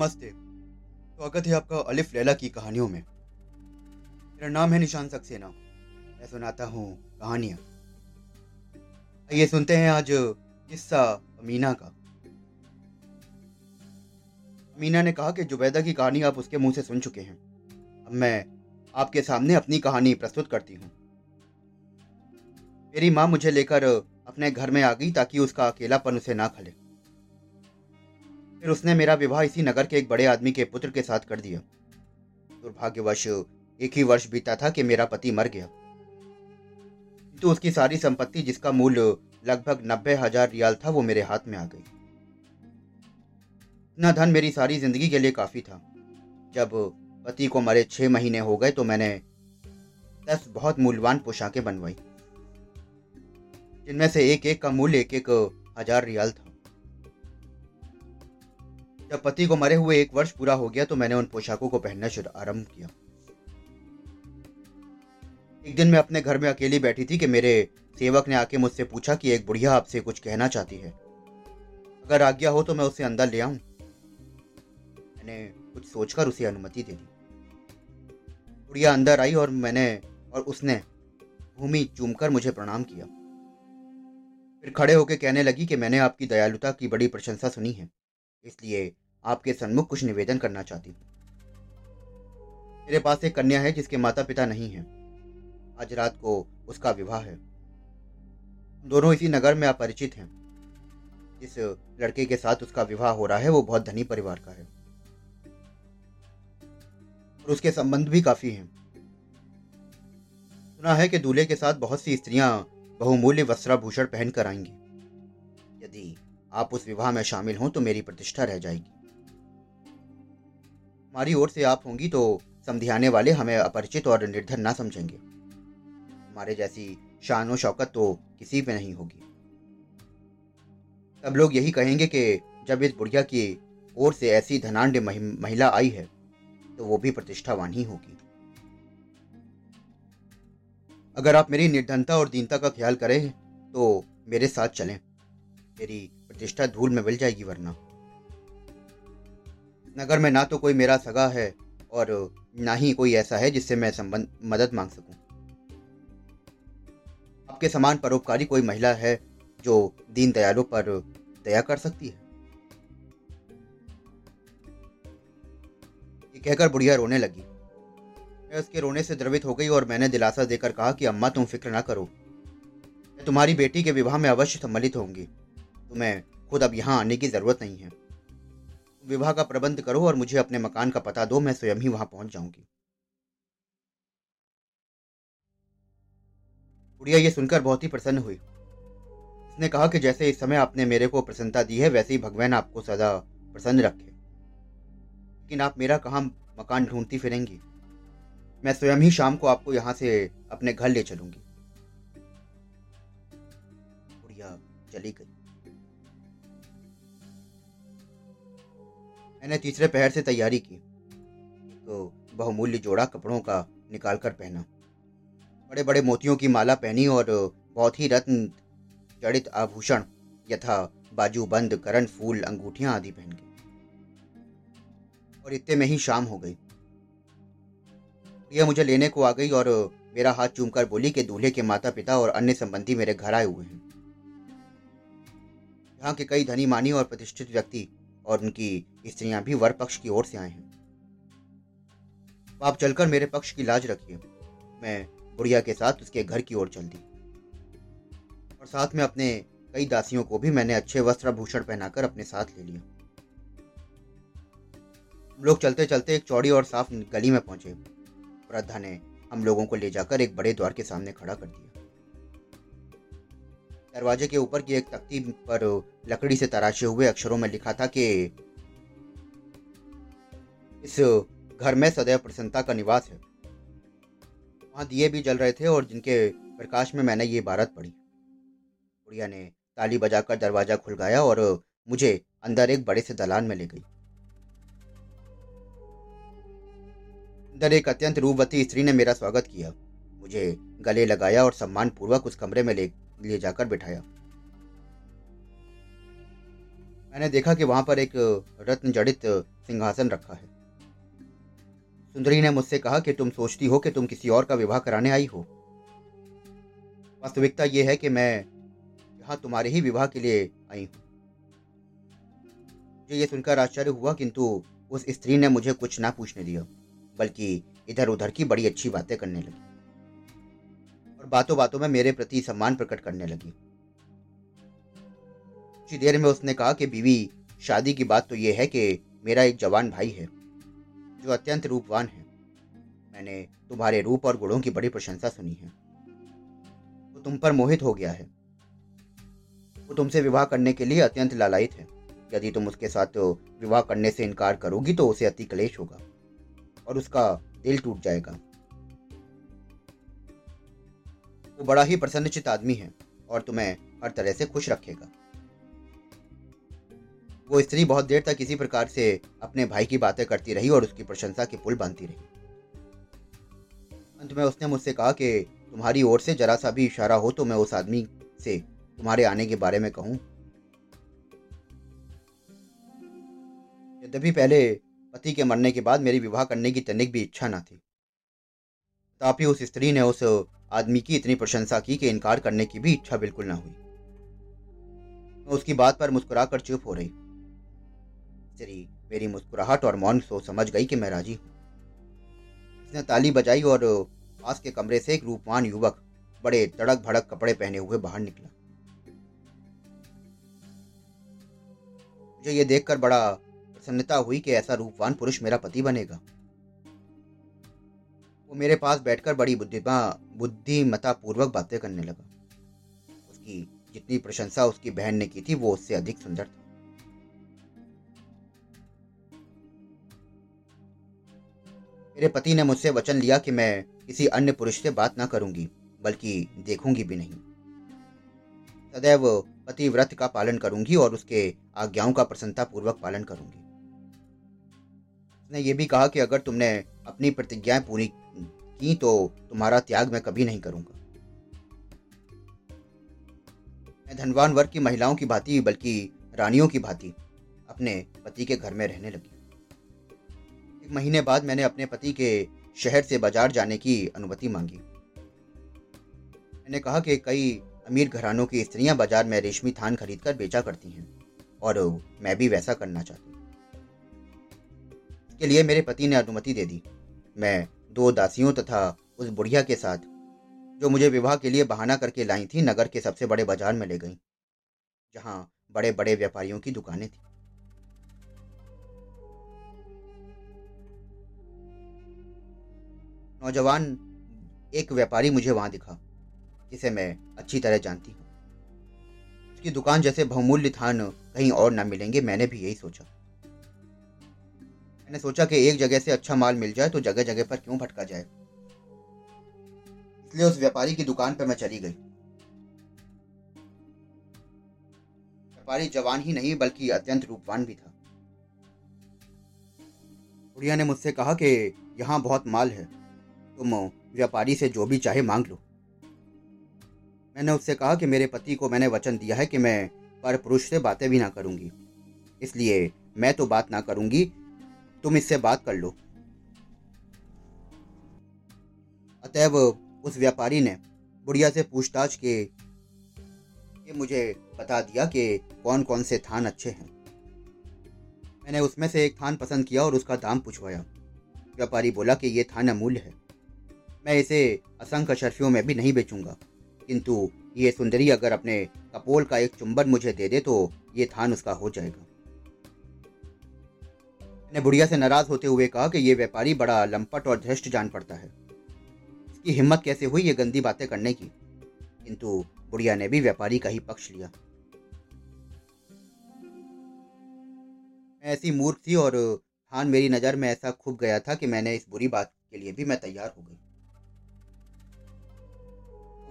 नमस्ते। स्वागत है आपका अलिफ लैला की कहानियों में। मेरा नाम है निशान सक्सेना। मैं सुनाता हूँ कहानियाँ। आइए सुनते हैं आज किस्सा अमीना का। अमीना ने कहा कि जुबैदा की कहानी आप उसके मुँह से सुन चुके हैं। अब मैं आपके सामने अपनी कहानी प्रस्तुत करती हूँ। मेरी माँ मुझे लेकर अपने घर में आ गई ताकि उसका अकेलापन उसे ना खले। फिर उसने मेरा विवाह इसी नगर के एक बड़े आदमी के पुत्र के साथ कर दिया। दुर्भाग्यवश, एक ही वर्ष बीता था कि मेरा पति मर गया। तो उसकी सारी संपत्ति जिसका मूल्य लगभग नब्बे हज़ार रियाल था, वो मेरे हाथ में आ गई। इतना धन मेरी सारी ज़िंदगी के लिए काफ़ी था। जब पति को मरे छह महीने हो गए तो मैंने दस बहुत मूल्यवान पोशाकें बनवाई, जिनमें से एक एक का मूल्य एक एक हज़ार रियाल था। जब पति को मरे हुए एक वर्ष पूरा हो गया तो मैंने उन पोशाकों को पहनना शुरू आरंभ किया। एक दिन मैं अपने घर में अकेली बैठी थी कि मेरे सेवक ने आके मुझसे पूछा कि एक बुढ़िया आपसे कुछ कहना चाहती है। अगर आज्ञा हो तो मैं उसे अंदर ले आऊँ। मैंने कुछ सोचकर उसे अनुमति दे दी। बुढ़िया अंदर आई और मैंने और उसने भूमि चूमकर मुझे प्रणाम किया। फिर खड़े होकर कहने लगी कि मैंने आपकी दयालुता की बड़ी प्रशंसा सुनी है। इसलिए आपके सन्मुख कुछ निवेदन करना चाहती हूँ। मेरे पास एक कन्या है जिसके माता पिता नहीं हैं। आज रात को उसका विवाह है। दोनों इसी नगर में अपरिचित हैं। जिस लड़के के साथ उसका विवाह हो रहा है, वो बहुत धनी परिवार का है। और उसके संबंध भी काफ़ी हैं। सुना है कि दूल्हे के साथ बहुत सी स्त्रियाँ बहुमूल्य वस्त्राभूषण पहनकर आएँगी। यदि आप उस विवाह में शामिल हों तो मेरी प्रतिष्ठा रह जाएगी। हमारी ओर से आप होंगी तो समझाने वाले हमें अपरिचित और निर्धन ना समझेंगे। हमारे जैसी शान व शौकत तो किसी पे नहीं होगी। सब लोग यही कहेंगे कि जब इस बुढ़िया की ओर से ऐसी धनाढ़ महिला आई है तो वो भी प्रतिष्ठावान ही होगी। अगर आप मेरी निर्धनता और दीनता का ख्याल करें तो मेरे साथ चलें। मेरी प्रतिष्ठा धूल में मिल जाएगी वरना। नगर में ना तो कोई मेरा सगा है और ना ही कोई ऐसा है जिससे मैं संबंध, मदद मांग सकूँ। आपके समान परोपकारी कोई महिला है जो दीन दयालु पर दया कर सकती है? ये कहकर बुढ़िया रोने लगी। मैं उसके रोने से द्रवित हो गई और मैंने दिलासा देकर कहा कि, अम्मा, तुम फ़िक्र ना करो। मैं तुम्हारी बेटी के विवाह में अवश्य सम्मिलित होंगी। तुम्हें खुद अब यहाँ आने की ज़रूरत नहीं है। विवाह का प्रबंध करो और मुझे अपने मकान का पता दो, मैं स्वयं ही वहाँ पहुँच जाऊँगी। बुढ़िया ये सुनकर बहुत ही प्रसन्न हुई। उसने कहा कि जैसे इस समय आपने मेरे को प्रसन्नता दी है, वैसे ही भगवान आपको सदा प्रसन्न रखे। लेकिन आप मेरा कहाँ मकान ढूंढती फिरेंगी? मैं स्वयं ही शाम को आपको यहाँ से अपने घर ले चलूँगी। बुढ़िया चली गई। मैंने तीसरे पहर से तैयारी की। तो बहुमूल्य जोड़ा कपड़ों का निकाल कर पहना। बड़े बड़े मोतियों की माला पहनी और बहुत ही रत्न जड़ित आभूषण यथा बाजूबंद करण फूल, अंगूठियाँ आदि पहन गई और इतने में ही शाम हो गई। यह मुझे लेने को आ गई और मेरा हाथ चूमकर बोली कि दूल्हे के माता पिता और अन्य संबंधी मेरे घर आए हुए हैं। यहाँ के कई धनी मानी और प्रतिष्ठित व्यक्ति और उनकी स्त्रियाँ भी वर पक्ष की ओर से आए हैं। आप चलकर मेरे पक्ष की लाज रखिए। मैं बुढ़िया के साथ उसके घर की ओर चल दी। और साथ में अपने कई दासियों को भी मैंने अच्छे वस्त्र भूषण पहनाकर अपने साथ ले लिया। हम लोग चलते चलते एक चौड़ी और साफ़ गली में पहुँचे। वृद्धा ने हम लोगों को ले जाकर एक बड़े द्वार के सामने खड़ा कर दिया। दरवाजे के ऊपर की एक तख्ती पर लकड़ी से तराशे हुए अक्षरों में लिखा था कि इस घर में सदैव प्रसन्नता का निवास है। वहाँ दिए भी जल रहे थे और जिनके प्रकाश में मैंने ये इबारत पढ़ी। बुढ़िया ने ताली बजाकर दरवाज़ा खुल गया और मुझे अंदर एक बड़े से दलान में ले गई। अंदर एक अत्यंत रूपवती स्त्री ने मेरा स्वागत किया। मुझे गले लगाया और सम्मान पूर्वक उस कमरे में ले ले जाकर बिठाया। मैंने देखा कि वहाँ पर एक रत्न जड़ित सिंहासन रखा है। सुंदरी ने मुझसे कहा कि तुम सोचती हो कि तुम किसी और का विवाह कराने आई हो। वास्तविकता यह है कि मैं यहाँ तुम्हारे ही विवाह के लिए आई हूँ। मुझे ये सुनकर आश्चर्य हुआ, किंतु उस स्त्री ने मुझे कुछ ना पूछने दिया, बल्कि इधर उधर की बड़ी अच्छी बातें करने लगी। बातों बातों में मेरे प्रति सम्मान प्रकट करने लगी। कुछ देर में उसने कहा कि, बीवी, शादी की बात तो यह है कि मेरा एक जवान भाई है, जो अत्यंत रूपवान है। मैंने तुम्हारे रूप और गुणों की बड़ी प्रशंसा सुनी है। वो तुम पर मोहित हो गया है। वो तुमसे विवाह करने के लिए अत्यंत लालायित है। यदि तुम उसके साथ तो विवाह करने से इनकार करोगी तो उसे अति क्लेश होगा और उसका दिल टूट जाएगा। वो बड़ा ही प्रसन्नचित आदमी है और तुम्हें हर तरह से खुश रखेगा। वो स्त्री बहुत देर तक इसी प्रकार से अपने भाई की बातें करती रही और उसकी प्रशंसा के पुल बांधती रही। अंत में उसने मुझसे कहा कि तुम्हारी ओर से जरा सा भी इशारा हो तो मैं उस आदमी से तुम्हारे आने के बारे में कहूँ। यद्यपि पहले पति के मरने के बाद मेरी विवाह करने की तनिक भी इच्छा न थी, तथापि उस स्त्री ने उस आदमी की इतनी प्रशंसा की कि इनकार करने की भी इच्छा बिल्कुल न हुई। मैं उसकी बात पर मुस्कुराकर चुप हो रही। स्त्री मेरी मुस्कुराहट और मौन सोच समझ गई कि मैं राज़ी हूँ। उसने ताली बजाई और पास के कमरे से एक रूपवान युवक बड़े तड़क भड़क कपड़े पहने हुए बाहर निकला। मुझे ये देखकर बड़ा प्रसन्नता हुई कि ऐसा रूपवान पुरुष मेरा पति बनेगा। वो मेरे पास बैठकर बड़ी बुद्धिमा बुद्धिमता पूर्वक बातें करने लगा। उसकी जितनी प्रशंसा उसकी बहन ने की थी, वो उससे अधिक सुंदर था। मेरे पति ने मुझसे वचन लिया कि मैं किसी अन्य पुरुष से बात ना करूँगी, बल्कि देखूँगी भी नहीं। सदैव पति व्रत का पालन करूँगी और उसके आज्ञाओं का प्रसन्नता पूर्वक पालन करूँगी। उसने ये भी कहा कि अगर तुमने अपनी प्रतिज्ञाएँ पूरी की तो तुम्हारा त्याग मैं कभी नहीं करूँगा। मैं धनवान वर्ग की महिलाओं की भांति, बल्कि रानियों की भांति अपने पति के घर में रहने लगी। एक महीने बाद मैंने अपने पति के शहर से बाज़ार जाने की अनुमति मांगी। मैंने कहा कि कई अमीर घरानों की स्त्रियाँ बाज़ार में रेशमी थान खरीदकर बेचा करती हैं, और मैं भी वैसा करना चाहती के लिए मेरे पति ने अनुमति दे दी। मैं दो दासियों तथा उस बुढ़िया के साथ, जो मुझे विवाह के लिए बहाना करके लाई थी, नगर के सबसे बड़े बाज़ार में ले गई, जहाँ बड़े बड़े व्यापारियों की दुकानें थी। नौजवान, एक व्यापारी मुझे वहाँ दिखा, जिसे मैं अच्छी तरह जानती हूँ। उसकी दुकान जैसे बहुमूल्य थान कहीं और न मिलेंगे, मैंने भी यही सोचा। मैंने सोचा कि एक जगह से अच्छा माल मिल जाए तो जगह जगह पर क्यों भटका जाए? इसलिए उस व्यापारी की दुकान पर मैं चली गई। व्यापारी जवान ही नहीं, बल्कि अत्यंत रूपवान भी था। बुढ़िया ने मुझसे कहा कि यहाँ बहुत माल है, तुम व्यापारी से जो भी चाहे मांग लो। मैंने उससे कहा कि मेरे पति को मैंने वचन दिया है कि मैं पर पुरुष से बातें भी ना करूँगी। इसलिए मैं तो बात ना करूँगी तुम इससे बात कर लो। अतएव उस व्यापारी ने बुढ़िया से पूछताछ के ये मुझे बता दिया कि कौन कौन से थान अच्छे हैं। मैंने उसमें से एक थान पसंद किया और उसका दाम पूछवाया। व्यापारी बोला कि ये थान अमूल्य है। मैं इसे असंख्य शर्फियों में भी नहीं बेचूँगा। किंतु ये सुंदरी अगर अपने कपोल का एक चुंबन मुझे दे दे तो ये थान उसका हो जाएगा। मैंने बुढ़िया से नाराज़ होते हुए कहा कि ये व्यापारी बड़ा लंपट और धृष्ट जान पड़ता है। इसकी हिम्मत कैसे हुई ये गंदी बातें करने की? किंतु बुढ़िया ने भी व्यापारी का ही पक्ष लिया। मैं ऐसी मूर्ख थी और थान मेरी नज़र में ऐसा खूब गया था कि मैंने इस बुरी बात के लिए भी मैं तैयार हो गई।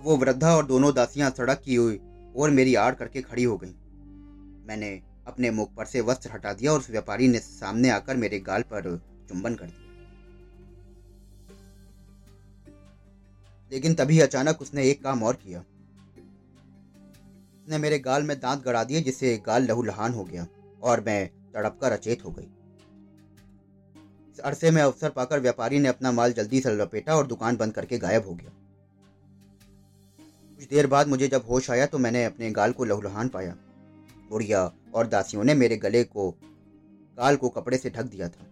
वो वृद्धा और दोनों दासियाँ सड़क की हुई और मेरी आड़ करके खड़ी हो गई। मैंने अपने मुख पर से वस्त्र हटा दिया और उस व्यापारी ने सामने आकर मेरे गाल पर चुंबन कर दिया। लेकिन तभी अचानक उसने एक काम और किया। उसने मेरे गाल में दांत गड़ा दिए, जिससे गाल लहूलुहान हो गया और मैं तड़पकर अचेत हो गई। इस अरसे में अवसर पाकर व्यापारी ने अपना माल जल्दी से लपेटा और दुकान बंद करके गायब हो गया। कुछ देर बाद मुझे जब होश आया तो मैंने अपने गाल को लहूलहान पाया। बुढ़िया और दासियों ने मेरे गले को काल को कपड़े से ढक दिया था।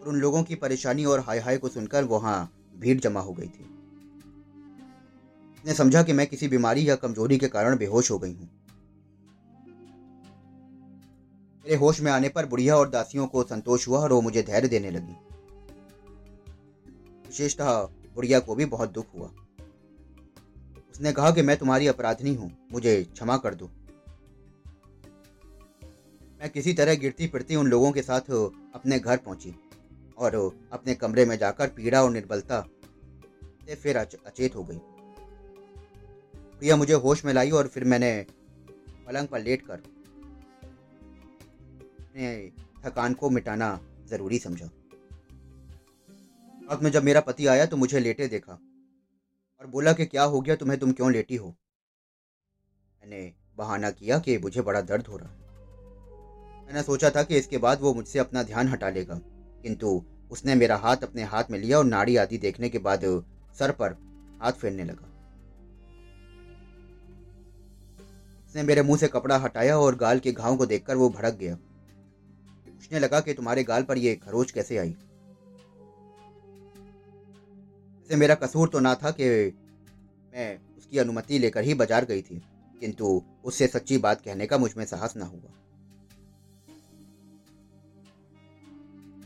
और उन लोगों की परेशानी और हाय हाय को सुनकर वहाँ भीड़ जमा हो गई थी। ने समझा कि मैं किसी बीमारी या कमज़ोरी के कारण बेहोश हो गई हूँ। मेरे होश में आने पर बुढ़िया और दासियों को संतोष हुआ और वो मुझे धैर्य देने लगी। विशेषतः बुढ़िया को भी बहुत दुख हुआ। उसने कहा कि मैं तुम्हारी अपराधनी हूँ, मुझे क्षमा कर दो। मैं किसी तरह गिरती फिरती उन लोगों के साथ अपने घर पहुँची और अपने कमरे में जाकर पीड़ा और निर्बलता से फिर अचेत हो गई। प्रिया मुझे होश में लाई और फिर मैंने पलंग पर लेट कर थकान को मिटाना ज़रूरी समझा। रात में जब मेरा पति आया तो मुझे लेटे देखा और बोला कि क्या हो गया, तुम्हें तुम क्यों लेटी हो? मैंने बहाना किया कि मुझे बड़ा दर्द हो रहा है। मैंने सोचा था कि इसके बाद वो मुझसे अपना ध्यान हटा लेगा। किंतु उसने मेरा हाथ अपने हाथ में लिया और नाड़ी आदि देखने के बाद सर पर हाथ फेरने लगा। उसने मेरे मुँह से कपड़ा हटाया और गाल के घाव को देखकर वो भड़क गया। पूछने लगा कि तुम्हारे गाल पर यह खरोच कैसे आई? से मेरा कसूर तो ना था कि मैं उसकी अनुमति लेकर ही बाज़ार गई थी, किंतु उससे सच्ची बात कहने का मुझमें साहस ना हुआ।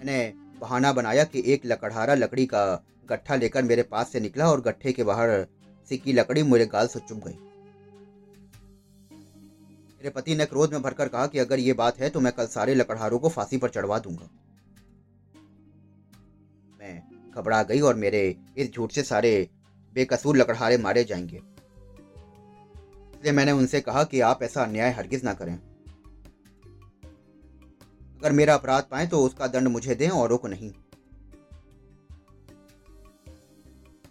मैंने बहाना बनाया कि एक लकड़हारा लकड़ी का गट्ठा लेकर मेरे पास से निकला और गट्ठे के बाहर सिक्की लकड़ी मेरे गाल से चुप गई। मेरे पति ने क्रोध में भरकर कहा कि अगर ये बात है तो मैं कल सारे लकड़हारों को फांसी पर चढ़वा दूँगा। मैं घबरा गई और मेरे इस झूठ से सारे बेकसूर लकड़हारे मारे जाएँगे। इसलिए मैंने उनसे कहा कि आप ऐसा अन्याय हरगिज ना करें। अगर मेरा अपराध पाए तो उसका दंड मुझे दें औरों को नहीं।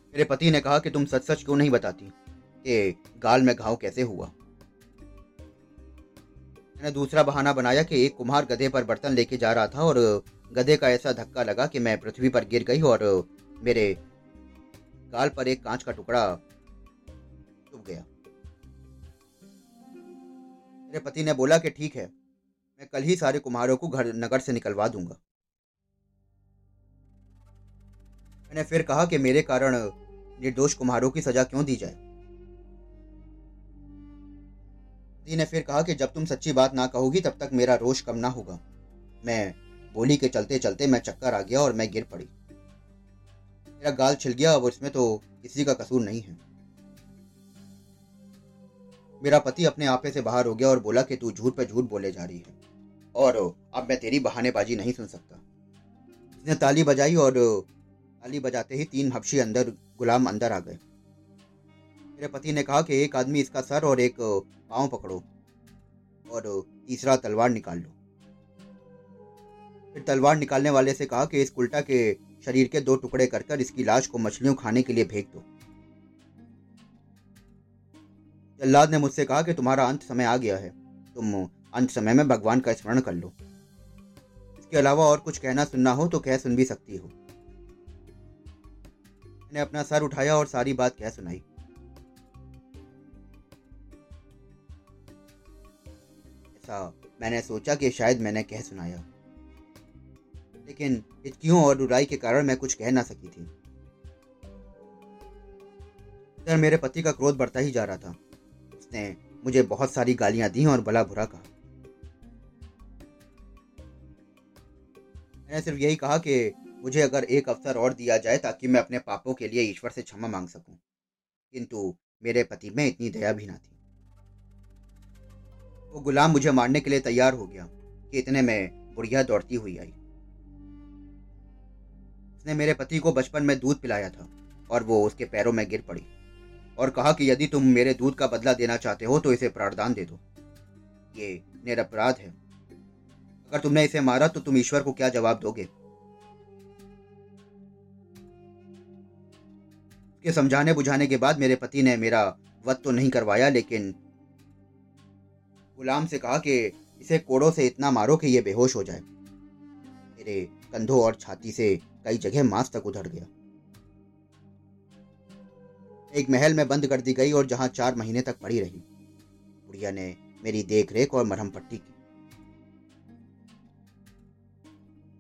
मेरे पति ने कहा कि तुम सच सच क्यों नहीं बताती कि गाल में घाव कैसे हुआ? मैंने दूसरा बहाना बनाया कि एक कुम्हार गधे पर बर्तन लेके जा रहा था और गधे का ऐसा धक्का लगा कि मैं पृथ्वी पर गिर गई और मेरे गाल पर एक कांच का टुकड़ा चुप गया। मेरे पति ने बोला कि ठीक है मैं कल ही सारे कुम्हारों को घर, नगर से निकलवा दूँगा। मैंने फिर कहा कि मेरे कारण निर्दोष कुम्हारों की सजा क्यों दी जाए? ने फिर कहा कि जब तुम सच्ची बात ना कहोगी, तब तक मेरा रोष कम ना होगा। मैं बोली के चलते चलते मैं चक्कर आ गया और मैं गिर पड़ी। मेरा गाल छिल गया अब इसमें तो किसी का कसूर नहीं है। मेरा पति अपने आपे से बाहर हो गया और बोला कि तू झूठ पे झूठ बोले जा रही है। और अब मैं तेरी बहानेबाजी नहीं सुन सकता। उसने ताली बजाई और ताली बजाते ही तीन हफ्शी अंदर, गुलाम अंदर आ गए। मेरे पति ने कहा कि एक आदमी इसका सर और एक पाँव पकड़ो और तीसरा तलवार निकाल लो। फिर तलवार निकालने वाले से कहा कि इस उल्टा के शरीर के दो टुकड़े कर कर इसकी लाश को मछलियों खाने के लिए फेंक दो। जल्लाद ने मुझसे कहा कि तुम्हारा अंत समय आ गया है। तुम अंत समय में भगवान का स्मरण कर लो। इसके अलावा और कुछ कहना सुनना हो तो कह सुन भी सकती हो। मैंने अपना सर उठाया और सारी बात कह सुनाई। ऐसा मैंने सोचा कि शायद मैंने कह सुनाया। लेकिन हिचकियों और रुराई के कारण मैं कुछ कह ना सकी थी। इधर मेरे पति का क्रोध बढ़ता ही जा रहा था। उसने मुझे बहुत सारी गालियाँ दी और भला बुरा कहा। मैंने सिर्फ़ यही कहा कि मुझे अगर एक अवसर और दिया जाए ताकि मैं अपने पापों के लिए ईश्वर से क्षमा मांग सकूँ। किंतु मेरे पति में इतनी दया भी ना थी। वो गुलाम मुझे मारने के लिए तैयार हो गया कि इतने में बुढ़िया दौड़ती हुई आई। उसने मेरे पति को बचपन में दूध पिलाया था और वो उसके पैरों में गिर पड़ी और कहा कि यदि तुम मेरे दूध का बदला देना चाहते हो तो इसे प्रावधान दे दो। ये निरपराध है। अगर तुमने इसे मारा तो तुम ईश्वर को क्या जवाब दोगे? उसके समझाने बुझाने के बाद मेरे पति ने मेरा वध तो नहीं करवाया, लेकिन गुलाम से कहा कि इसे कोड़ों से इतना मारो कि ये बेहोश हो जाए। मेरे कंधों और छाती से कई जगह मांस तक उधर गया। एक महल में बंद कर दी गई और जहाँ चार महीने तक पड़ी रही। बुढ़िया ने मेरी देख रेख और मरहम पट्टी की।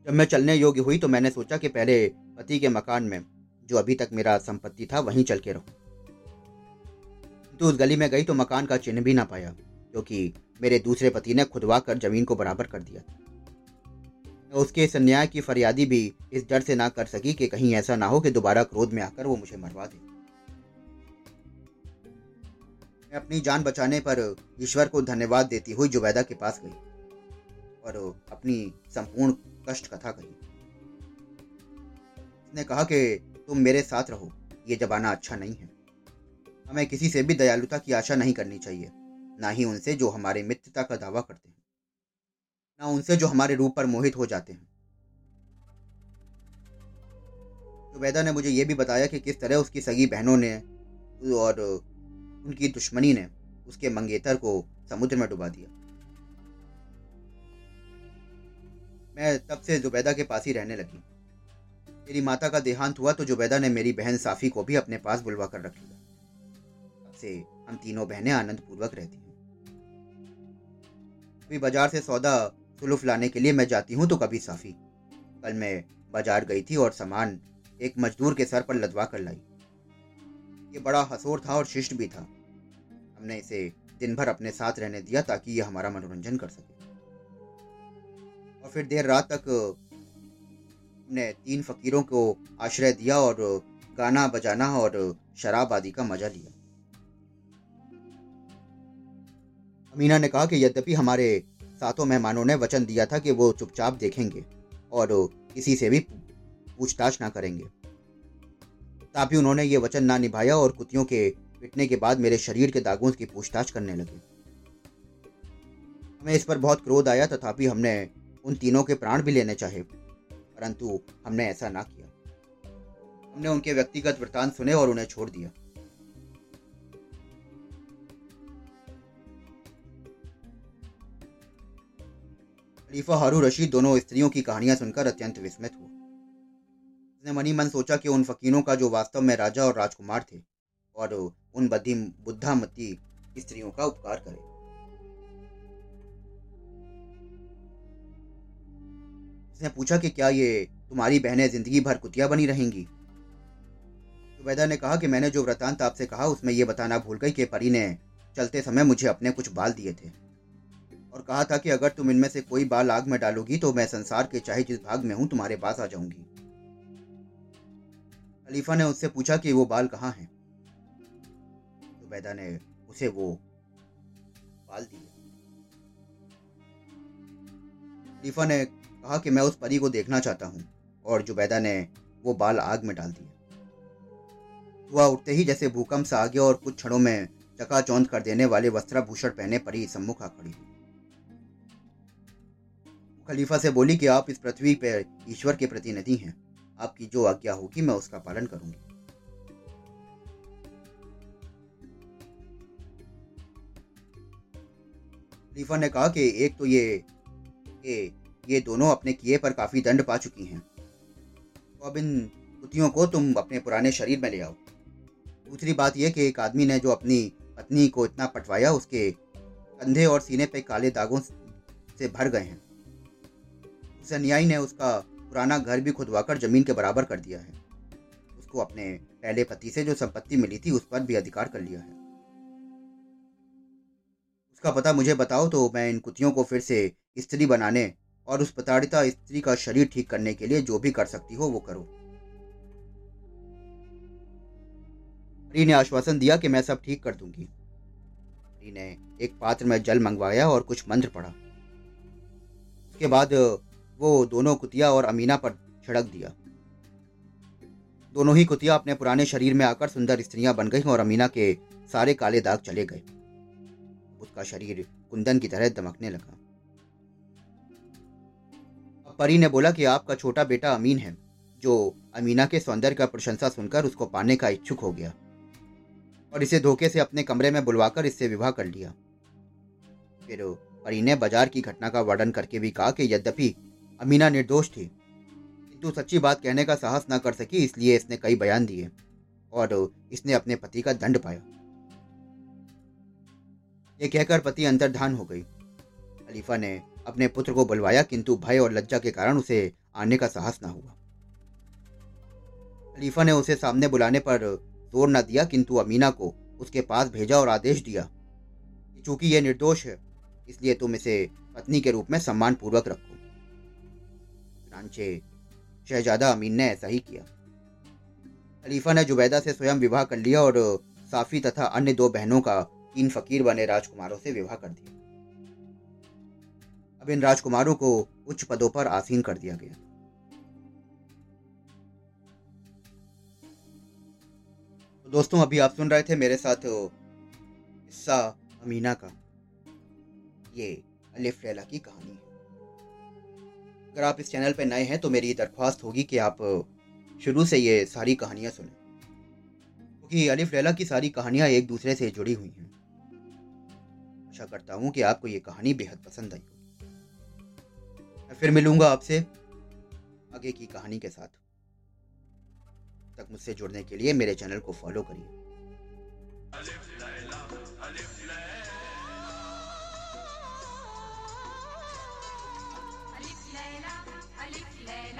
जब मैं चलने योग्य हुई तो मैंने सोचा कि पहले पति के मकान में जो अभी तक मेरा संपत्ति था, वहीं चल के रहूँ। तो उस गली में गई तो मकान का चिन्ह भी ना पाया क्योंकि मेरे दूसरे पति ने खुदवा कर ज़मीन को बराबर कर दिया था। उसके इस अन्याय की फरियादी भी इस डर से ना कर सकी कि कहीं ऐसा ना हो कि दोबारा क्रोध में आकर वो मुझे मरवा दे। मैं अपनी जान बचाने पर ईश्वर को धन्यवाद देती हुई जुबैदा के पास गई और अपनी संपूर्ण कष्ट कथा कही। उसने कहा कि तुम मेरे साथ रहो, ये जमाना अच्छा नहीं है। हमें किसी से भी दयालुता की आशा नहीं करनी चाहिए, ना ही उनसे जो हमारे मित्रता का दावा करते हैं, ना उनसे जो हमारे रूप पर मोहित हो जाते हैं। जुबैदा ने मुझे यह भी बताया कि किस तरह उसकी सगी बहनों ने और उनकी दुश्मनी ने उसके मंगेतर को समुद्र में डुबा दिया। मैं तब से जुबैदा के पास ही रहने लगी। मेरी माता का देहांत हुआ तो जुबैदा ने मेरी बहन साफी को भी अपने पास बुलवा कर रख लिया। तब से हम तीनों बहनें आनंद पूर्वक रहती हैं। कभी बाज़ार से सौदा सुलूफ लाने के लिए मैं जाती हूँ तो कभी साफी। कल मैं बाज़ार गई थी और सामान एक मजदूर के सर पर लदवा कर लाई। ये बड़ा हसोर था और शिष्ट भी था। हमने इसे दिन भर अपने साथ रहने दिया ताकि ये हमारा मनोरंजन कर सके। और फिर देर रात तक हमने तीन फकीरों को आश्रय दिया और गाना बजाना और शराब आदि का मज़ा लिया। अमीना ने कहा कि यद्यपि हमारे सातों मेहमानों ने वचन दिया था कि वो चुपचाप देखेंगे और किसी से भी पूछताछ ना करेंगे। ताकि उन्होंने ये वचन ना निभाया और कुतियों के पिटने के बाद मेरे शरीर के दागों की पूछताछ करने लगे। हमें इस पर बहुत क्रोध आया, तथापि हमने उन तीनों के प्राण भी लेने चाहे। परंतु हमने ऐसा ना किया। हमने उनके व्यक्तिगत वृतांत सुने और उन्हें छोड़ दिया। खलीफा हारू रशीद दोनों स्त्रियों की कहानियाँ सुनकर अत्यंत विस्मित हुआ उसने मनी मन सोचा कि उन फकीरों का जो वास्तव में राजा और राजकुमार थे, और उन बद्धी बुद्धामती स्त्रियों का उपकार करे। उसने पूछा कि क्या ये तुम्हारी बहनें ज़िंदगी भर कुतिया बनी रहेंगी? जुबैदा ने कहा कि मैंने जो वृतांत आपसे कहा, उसमें यह बताना भूल गई कि परी ने चलते समय मुझे अपने कुछ बाल दिए थे। और कहा था कि अगर तुम इनमें से कोई बाल आग में डालोगी तो मैं संसार के चाहे जिस भाग में हूँ, तुम्हारे पास आ जाऊँगी। खलीफा ने उससे पूछा कि वो बाल कहाँ हैं? जुबैदा ने उसे वो बाल दिए। खलीफा ने कहा कि मैं उस परी को देखना चाहता हूँ, और जुबैदा ने वो बाल आग में डाल दिया सुबह उठते ही जैसे भूकंप सा आ गया और कुछ क्षणों में चकाचौंध कर देने वाले वस्त्राभूषण पहने परी सम्मुख आ खड़ी हुई। खलीफा से बोली कि आप इस पृथ्वी पर ईश्वर के प्रतिनिधि हैं। आपकी जो आज्ञा होगी, मैं उसका पालन करूँगी। खलीफा ने कहा कि एक तो ये ये दोनों अपने किए पर काफ़ी दंड पा चुकी हैं। तो अब इन कुतियों को तुम अपने पुराने शरीर में ले आओ। दूसरी बात यह कि एक आदमी ने जो अपनी पत्नी को इतना पटवाया, उसके कंधे और सीने पे काले दागों से भर गए हैं। उस अनुयायी ने उसका पुराना घर भी खुदवाकर ज़मीन के बराबर कर दिया है। उसको अपने पहले पति से जो संपत्ति मिली थी, उस पर भी अधिकार कर लिया है। उसका पता मुझे बताओ तो मैं इन कुतियों को फिर से स्त्री बनाने और उस प्रताड़िता स्त्री का शरीर ठीक करने के लिए जो भी कर सकती हो वो करो। हरी ने आश्वासन दिया कि मैं सब ठीक कर दूँगी। हरी ने एक पात्र में जल मंगवाया और कुछ मंत्र पढ़ा। उसके बाद, वो दोनों कुतिया और अमीना पर छिड़क दिया। दोनों ही कुतिया अपने पुराने शरीर में आकर सुंदर स्त्रियाँ बन गई और अमीना के सारे काले दाग चले गए। उसका शरीर कुंदन की तरह दमकने लगा। परी ने बोला कि आपका छोटा बेटा अमीन है, जो अमीना के सौंदर्य का प्रशंसा सुनकर उसको पाने का इच्छुक हो गया और इसे धोखे से अपने कमरे में बुलवाकर इससे विवाह कर लिया। फिर परी ने बाज़ार की घटना का वर्णन करके भी कहा कि यद्यपि अमीना निर्दोष थी, किंतु सच्ची बात कहने का साहस न कर सकी, इसलिए इसने कई बयान दिए और इसने अपने पति का दंड पाया। ये कहकर पति अंतर्धान हो गई। खलीफा ने अपने पुत्र को बुलवाया, किंतु भय और लज्जा के कारण उसे आने का साहस न हुआ। खलीफा ने उसे सामने बुलाने पर ज़ोर न दिया, किंतु अमीना को उसके पास भेजा और आदेश दिया कि चूँकि यह निर्दोष है, इसलिए तुम इसे पत्नी के रूप में सम्मान पूर्वक रखो। चुनाचे शहजादा अमीन ने ऐसा ही किया। खलीफा ने जुबैदा से स्वयं विवाह कर लिया और साफी तथा अन्य दो बहनों का तीन फकीर बने राजकुमारों से विवाह कर दिया। अब इन राजकुमारों को उच्च पदों पर आसीन कर दिया गया। तो दोस्तों, अभी आप सुन रहे थे मेरे साथ हिस्सा अमीना का। ये अलिफ लैला की कहानी है। अगर आप इस चैनल पर नए हैं तो मेरी दरख्वास्त होगी कि आप शुरू से ये सारी कहानियाँ सुनें। क्योंकि तो अलिफ लैला की सारी कहानियाँ एक दूसरे से जुड़ी हुई हैं। आशा करता हूँ कि आपको ये कहानी बेहद पसंद आई। मैं फिर मिलूँगा आपसे आगे की कहानी के साथ। तक मुझसे जुड़ने के लिए मेरे चैनल को फॉलो करिए।